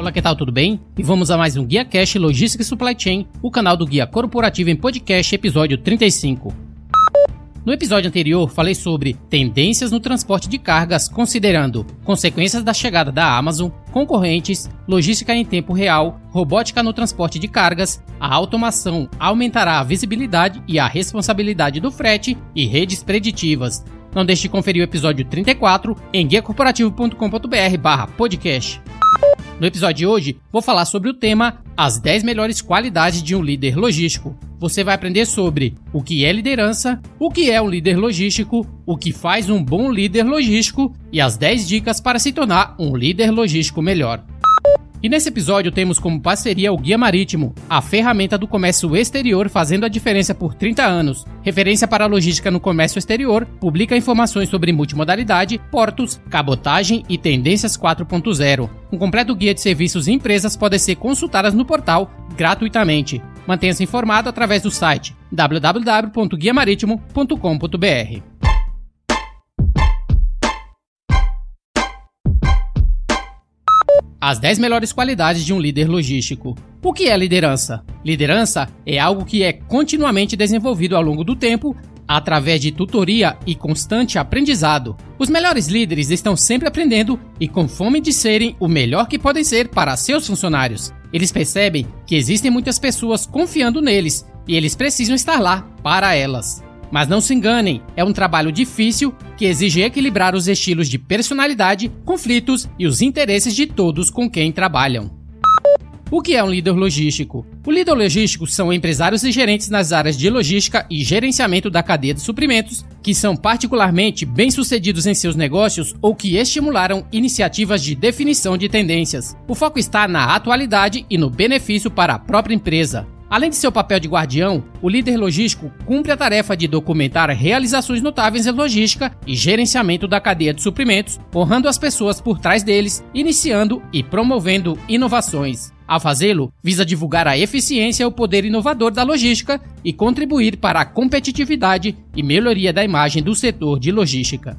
Olá, que tal? Tudo bem? E vamos a mais um Guia Cash Logística e Supply Chain, o canal do Guia Corporativo em Podcast, episódio 35. No episódio anterior, falei sobre tendências no transporte de cargas, considerando consequências da chegada da Amazon, concorrentes, logística em tempo real, robótica no transporte de cargas, a automação aumentará a visibilidade e a responsabilidade do frete e redes preditivas. Não deixe de conferir o episódio 34 em guiacorporativo.com.br/podcast. No episódio de hoje, vou falar sobre o tema As 10 melhores qualidades de um líder logístico. Você vai aprender sobre o que é liderança, o que é um líder logístico, o que faz um bom líder logístico e as 10 dicas para se tornar um líder logístico melhor. E nesse episódio temos como parceria o Guia Marítimo, a ferramenta do comércio exterior fazendo a diferença por 30 anos. Referência para a logística no comércio exterior, publica informações sobre multimodalidade, portos, cabotagem e tendências 4.0. Um completo guia de serviços e empresas pode ser consultadas no portal gratuitamente. Mantenha-se informado através do site www.guiamaritimo.com.br. As 10 melhores qualidades de um líder logístico. O que é liderança? Liderança é algo que é continuamente desenvolvido ao longo do tempo através de tutoria e constante aprendizado. Os melhores líderes estão sempre aprendendo e com fome de serem o melhor que podem ser para seus funcionários. Eles percebem que existem muitas pessoas confiando neles e eles precisam estar lá para elas. Mas não se enganem, é um trabalho difícil que exige equilibrar os estilos de personalidade, conflitos e os interesses de todos com quem trabalham. O que é um líder logístico? O líder logístico são empresários e gerentes nas áreas de logística e gerenciamento da cadeia de suprimentos, que são particularmente bem-sucedidos em seus negócios ou que estimularam iniciativas de definição de tendências. O foco está na atualidade e no benefício para a própria empresa. Além de seu papel de guardião, o líder logístico cumpre a tarefa de documentar realizações notáveis em logística e gerenciamento da cadeia de suprimentos, honrando as pessoas por trás deles, iniciando e promovendo inovações. Ao fazê-lo, visa divulgar a eficiência e o poder inovador da logística e contribuir para a competitividade e melhoria da imagem do setor de logística.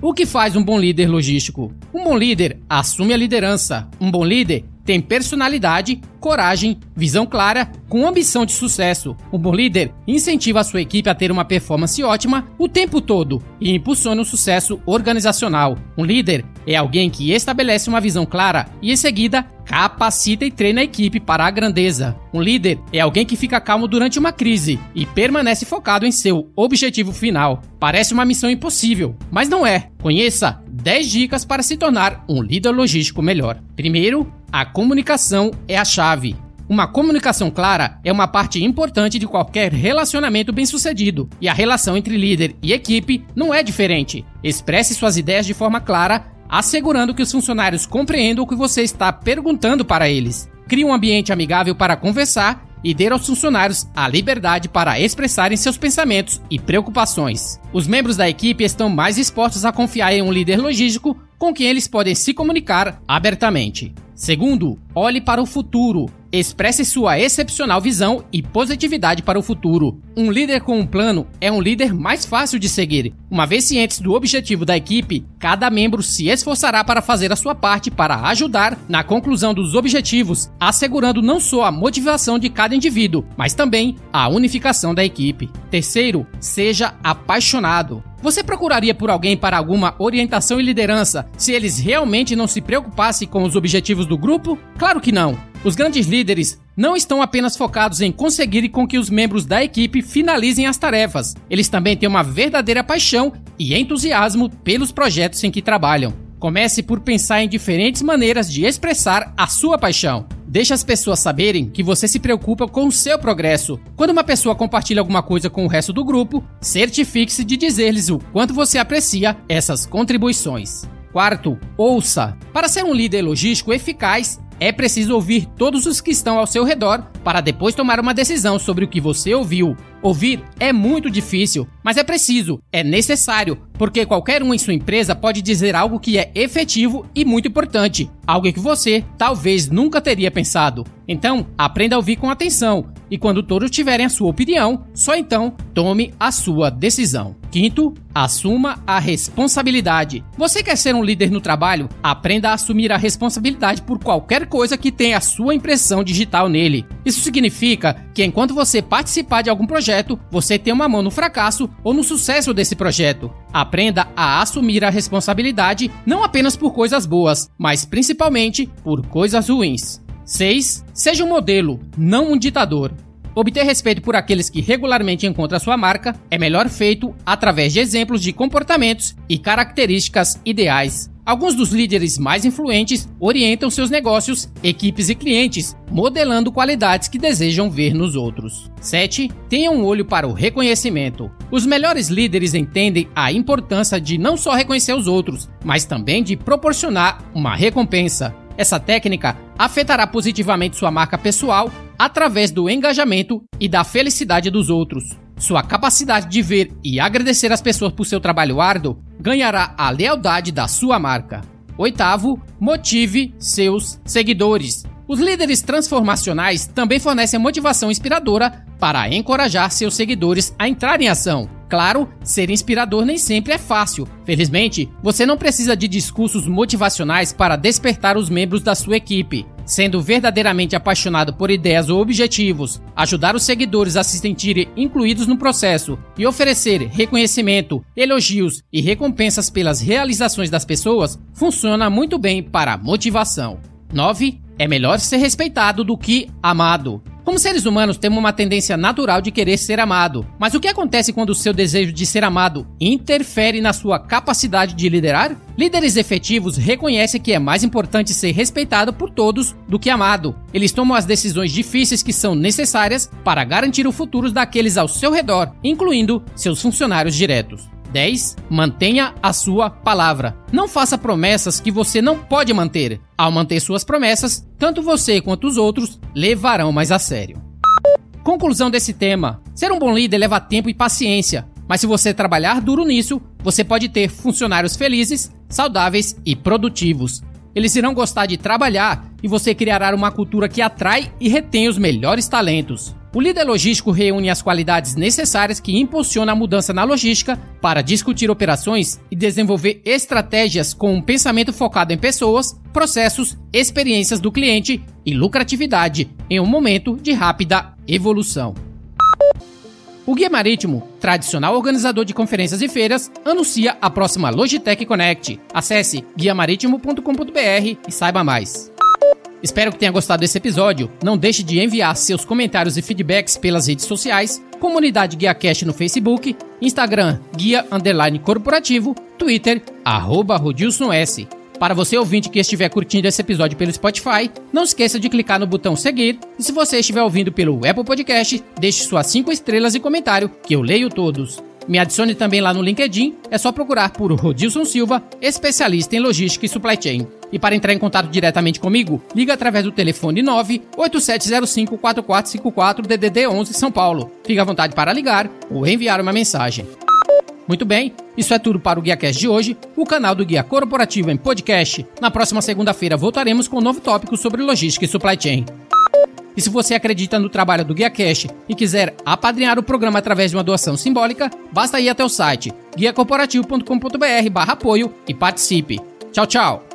O que faz um bom líder logístico? Um bom líder assume a liderança. Um bom líder tem personalidade, coragem, visão clara, com ambição de sucesso. Um bom líder incentiva a sua equipe a ter uma performance ótima o tempo todo e impulsiona o sucesso organizacional. Um líder é alguém que estabelece uma visão clara e, em seguida, capacita e treina a equipe para a grandeza. Um líder é alguém que fica calmo durante uma crise e permanece focado em seu objetivo final. Parece uma missão impossível, mas não é. Conheça 10 dicas para se tornar um líder logístico melhor. Primeiro, a comunicação é a chave. Uma comunicação clara é uma parte importante de qualquer relacionamento bem-sucedido, e a relação entre líder e equipe não é diferente. Expresse suas ideias de forma clara, assegurando que os funcionários compreendam o que você está perguntando para eles. Crie um ambiente amigável para conversar e dê aos funcionários a liberdade para expressarem seus pensamentos e preocupações. Os membros da equipe estão mais dispostos a confiar em um líder logístico com quem eles podem se comunicar abertamente. Segundo, olhe para o futuro. Expresse sua excepcional visão e positividade para o futuro. Um líder com um plano é um líder mais fácil de seguir. Uma vez cientes do objetivo da equipe, cada membro se esforçará para fazer a sua parte para ajudar na conclusão dos objetivos, assegurando não só a motivação de cada indivíduo, mas também a unificação da equipe. Terceiro, seja apaixonado. Você procuraria por alguém para alguma orientação e liderança se eles realmente não se preocupassem com os objetivos do grupo? Claro que não. Os grandes líderes não estão apenas focados em conseguir com que os membros da equipe finalizem as tarefas. Eles também têm uma verdadeira paixão e entusiasmo pelos projetos em que trabalham. Comece por pensar em diferentes maneiras de expressar a sua paixão. Deixe as pessoas saberem que você se preocupa com o seu progresso. Quando uma pessoa compartilha alguma coisa com o resto do grupo, certifique-se de dizer-lhes o quanto você aprecia essas contribuições. Quarto, ouça. Para ser um líder logístico eficaz, é preciso ouvir todos os que estão ao seu redor para depois tomar uma decisão sobre o que você ouviu. Ouvir é muito difícil, mas é preciso, é necessário, porque qualquer um em sua empresa pode dizer algo que é efetivo e muito importante, algo que você talvez nunca teria pensado. Então, aprenda a ouvir com atenção e quando todos tiverem a sua opinião, só então tome a sua decisão. Quinto, assuma a responsabilidade. Você quer ser um líder no trabalho? Aprenda a assumir a responsabilidade por qualquer coisa que tenha a sua impressão digital nele. Isso significa que enquanto você participar de algum projeto, você tem uma mão no fracasso ou no sucesso desse projeto. Aprenda a assumir a responsabilidade não apenas por coisas boas, mas principalmente por coisas ruins. 6. Seja um modelo, não um ditador. Obter respeito por aqueles que regularmente encontram sua marca é melhor feito através de exemplos de comportamentos e características ideais. Alguns dos líderes mais influentes orientam seus negócios, equipes e clientes, modelando qualidades que desejam ver nos outros. 7. Tenha um olho para o reconhecimento. Os melhores líderes entendem a importância de não só reconhecer os outros, mas também de proporcionar uma recompensa. Essa técnica afetará positivamente sua marca pessoal através do engajamento e da felicidade dos outros. Sua capacidade de ver e agradecer as pessoas por seu trabalho árduo ganhará a lealdade da sua marca. Oitavo, motive seus seguidores. Os líderes transformacionais também fornecem motivação inspiradora para encorajar seus seguidores a entrar em ação. Claro, ser inspirador nem sempre é fácil. Felizmente, você não precisa de discursos motivacionais para despertar os membros da sua equipe. Sendo verdadeiramente apaixonado por ideias ou objetivos, ajudar os seguidores a se sentirem incluídos no processo e oferecer reconhecimento, elogios e recompensas pelas realizações das pessoas funciona muito bem para motivação. 9. É melhor ser respeitado do que amado. Como seres humanos, temos uma tendência natural de querer ser amado. Mas o que acontece quando o seu desejo de ser amado interfere na sua capacidade de liderar? Líderes efetivos reconhecem que é mais importante ser respeitado por todos do que amado. Eles tomam as decisões difíceis que são necessárias para garantir o futuro daqueles ao seu redor, incluindo seus funcionários diretos. 10. Mantenha a sua palavra. Não faça promessas que você não pode manter. Ao manter suas promessas, tanto você quanto os outros levarão mais a sério. Conclusão desse tema: ser um bom líder leva tempo e paciência, mas se você trabalhar duro nisso, você pode ter funcionários felizes, saudáveis e produtivos. Eles irão gostar de trabalhar e você criará uma cultura que atrai e retém os melhores talentos. O líder logístico reúne as qualidades necessárias que impulsionam a mudança na logística para discutir operações e desenvolver estratégias com um pensamento focado em pessoas, processos, experiências do cliente e lucratividade em um momento de rápida evolução. O Guia Marítimo, tradicional organizador de conferências e feiras, anuncia a próxima Logitech Connect. Acesse guiamaritimo.com.br e saiba mais. Espero que tenha gostado desse episódio. Não deixe de enviar seus comentários e feedbacks pelas redes sociais, comunidade GuiaCast no Facebook, Instagram Guia Underline Corporativo, Twitter, arroba Rodilson S. Para você ouvinte que estiver curtindo esse episódio pelo Spotify, não esqueça de clicar no botão seguir e se você estiver ouvindo pelo Apple Podcast, deixe suas 5 estrelas e comentário que eu leio todos. Me adicione também lá no LinkedIn, é só procurar por Rodilson Silva, especialista em logística e supply chain. E para entrar em contato diretamente comigo, liga através do telefone 987054454 DDD 11 São Paulo. Fique à vontade para ligar ou enviar uma mensagem. Muito bem, isso é tudo para o GuiaCast de hoje, o canal do Guia Corporativo em podcast. Na próxima segunda-feira voltaremos com um novo tópico sobre logística e supply chain. E se você acredita no trabalho do Guia Cash e quiser apadrinhar o programa através de uma doação simbólica, basta ir até o site guiacorporativo.com.br/apoio e participe. Tchau, tchau.